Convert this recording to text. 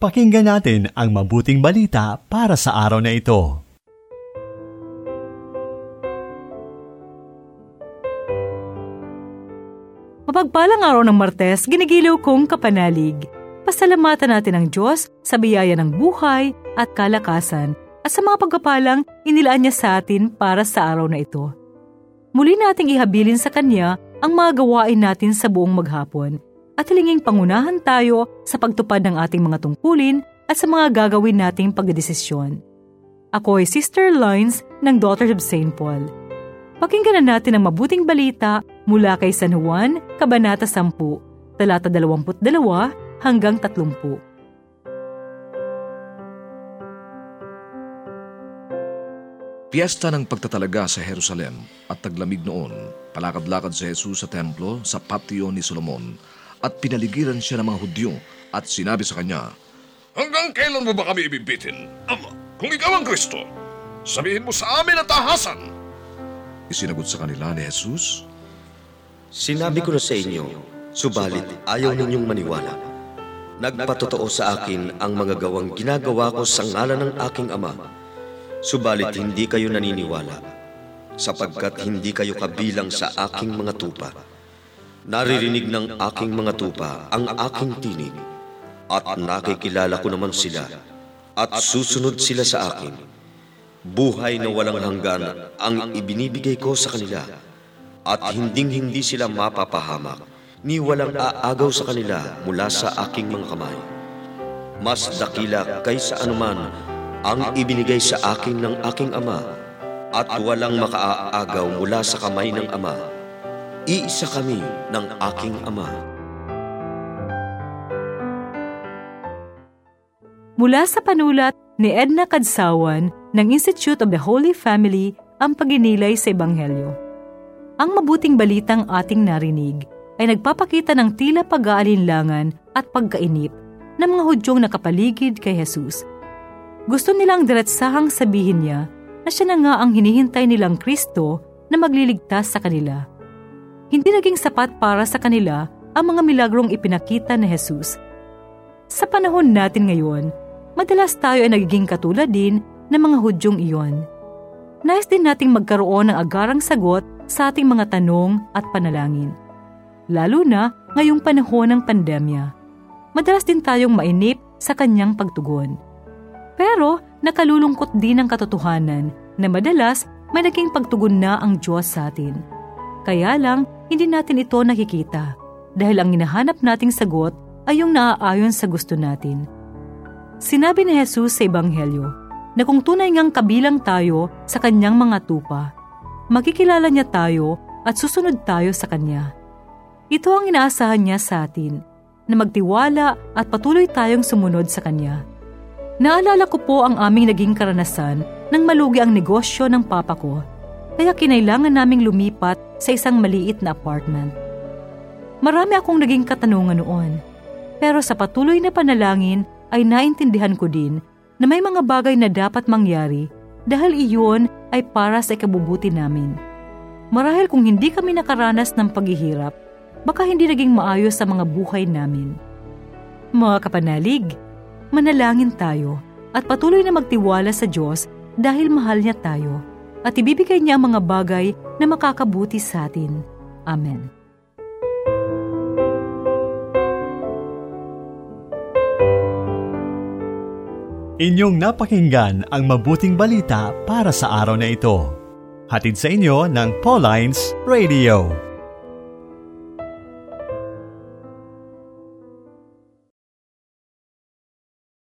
Pakinggan natin ang mabuting balita para sa araw na ito. Mapagpalang araw ng Martes, ginigiliw kong kapanalig. Pasalamatan natin ang Diyos sa biyaya ng buhay at kalakasan at sa mga pagkapalang inilaan niya sa atin para sa araw na ito. Muli nating ihabilin sa Kanya ang mga gawain natin sa buong maghapon at hilinging pangunahan tayo sa pagtupad ng ating mga tungkulin at sa mga gagawin nating pagdesisyon. Ako ay Sister Lines ng Daughters of St. Paul. Pakinggan na natin ang mabuting balita mula kay San Juan, Kabanata 10, talata 22 hanggang 30. Piyesta ng pagtatalaga sa Jerusalem at taglamig noon, palakad-lakad si Jesus sa templo sa patio ni Solomon at pinaligiran siya ng mga Hudyo at sinabi sa kanya, Hanggang kailan mo ba kami ibibitin? Ama, kung ikaw ang Kristo, sabihin mo sa amin at tahasan. Isinagot sa kanila ni Jesus, Sinabi ko na sa inyo, subalit ayaw ninyong maniwala. Nagpatotoo sa akin ang mga gawang ginagawa ko sa ngalan ng aking Ama. Subalit hindi kayo naniniwala, sapagkat hindi kayo kabilang sa aking mga tupa. Naririnig ng aking mga tupa ang aking tinig, at nakikilala ko naman sila, at susunod sila sa akin. Buhay na walang hanggan ang ibinibigay ko sa kanila, at hinding-hindi sila mapapahamak, ni walang aagaw sa kanila mula sa aking mga kamay. Mas dakila kaysa anuman ang ibinigay sa akin ng aking ama, at walang makaaagaw mula sa kamay ng ama Iisa kami ng aking Ama. Mula sa panulat ni Edna Kadsawan ng Institute of the Holy Family ang paginilay sa Ebanghelyo. Ang mabuting balitang ating narinig ay nagpapakita ng tila pag-aalinlangan at pagkainip ng mga Hudyong nakapaligid kay Jesus. Gusto nilang diretsahang sabihin niya na siya na nga ang hinihintay nilang Kristo na magliligtas sa kanila hindi naging sapat para sa kanila ang mga milagrong ipinakita ni Jesus. Sa panahon natin ngayon, madalas tayo ay nagiging katulad din ng mga Hudyong iyon. Nais din nating magkaroon ng agarang sagot sa ating mga tanong at panalangin. Lalo na ngayong panahon ng pandemya. Madalas din tayong mainip sa kanyang pagtugon. Pero nakalulungkot din ang katotohanan na madalas may naging pagtugon na ang Diyos sa atin. Kaya lang, hindi natin ito nakikita dahil ang hinahanap nating sagot ay yung naaayon sa gusto natin. Sinabi ni Jesus sa Ebanghelyo na kung tunay ngang kabilang tayo sa kanyang mga tupa, makikilala niya tayo at susunod tayo sa kanya. Ito ang inaasahan niya sa atin, na magtiwala at patuloy tayong sumunod sa kanya. Naalala ko po ang aming naging karanasan nang malugi ang negosyo ng papa ko, kaya kinailangan naming lumipat sa isang maliit na apartment. Marami akong naging katanungan noon, pero sa patuloy na panalangin ay naintindihan ko din na may mga bagay na dapat mangyari dahil iyon ay para sa ikabubuti namin. Marahil kung hindi kami nakaranas ng paghihirap, baka hindi naging maayos sa mga buhay namin. Mga kapanalig, manalangin tayo at patuloy na magtiwala sa Diyos dahil mahal niya tayo at ibibigay niya ang mga bagay na makakabuti sa atin. Amen. Inyong napakinggan ang mabuting balita para sa araw na ito. Hatid sa inyo ng Pauline's Radio.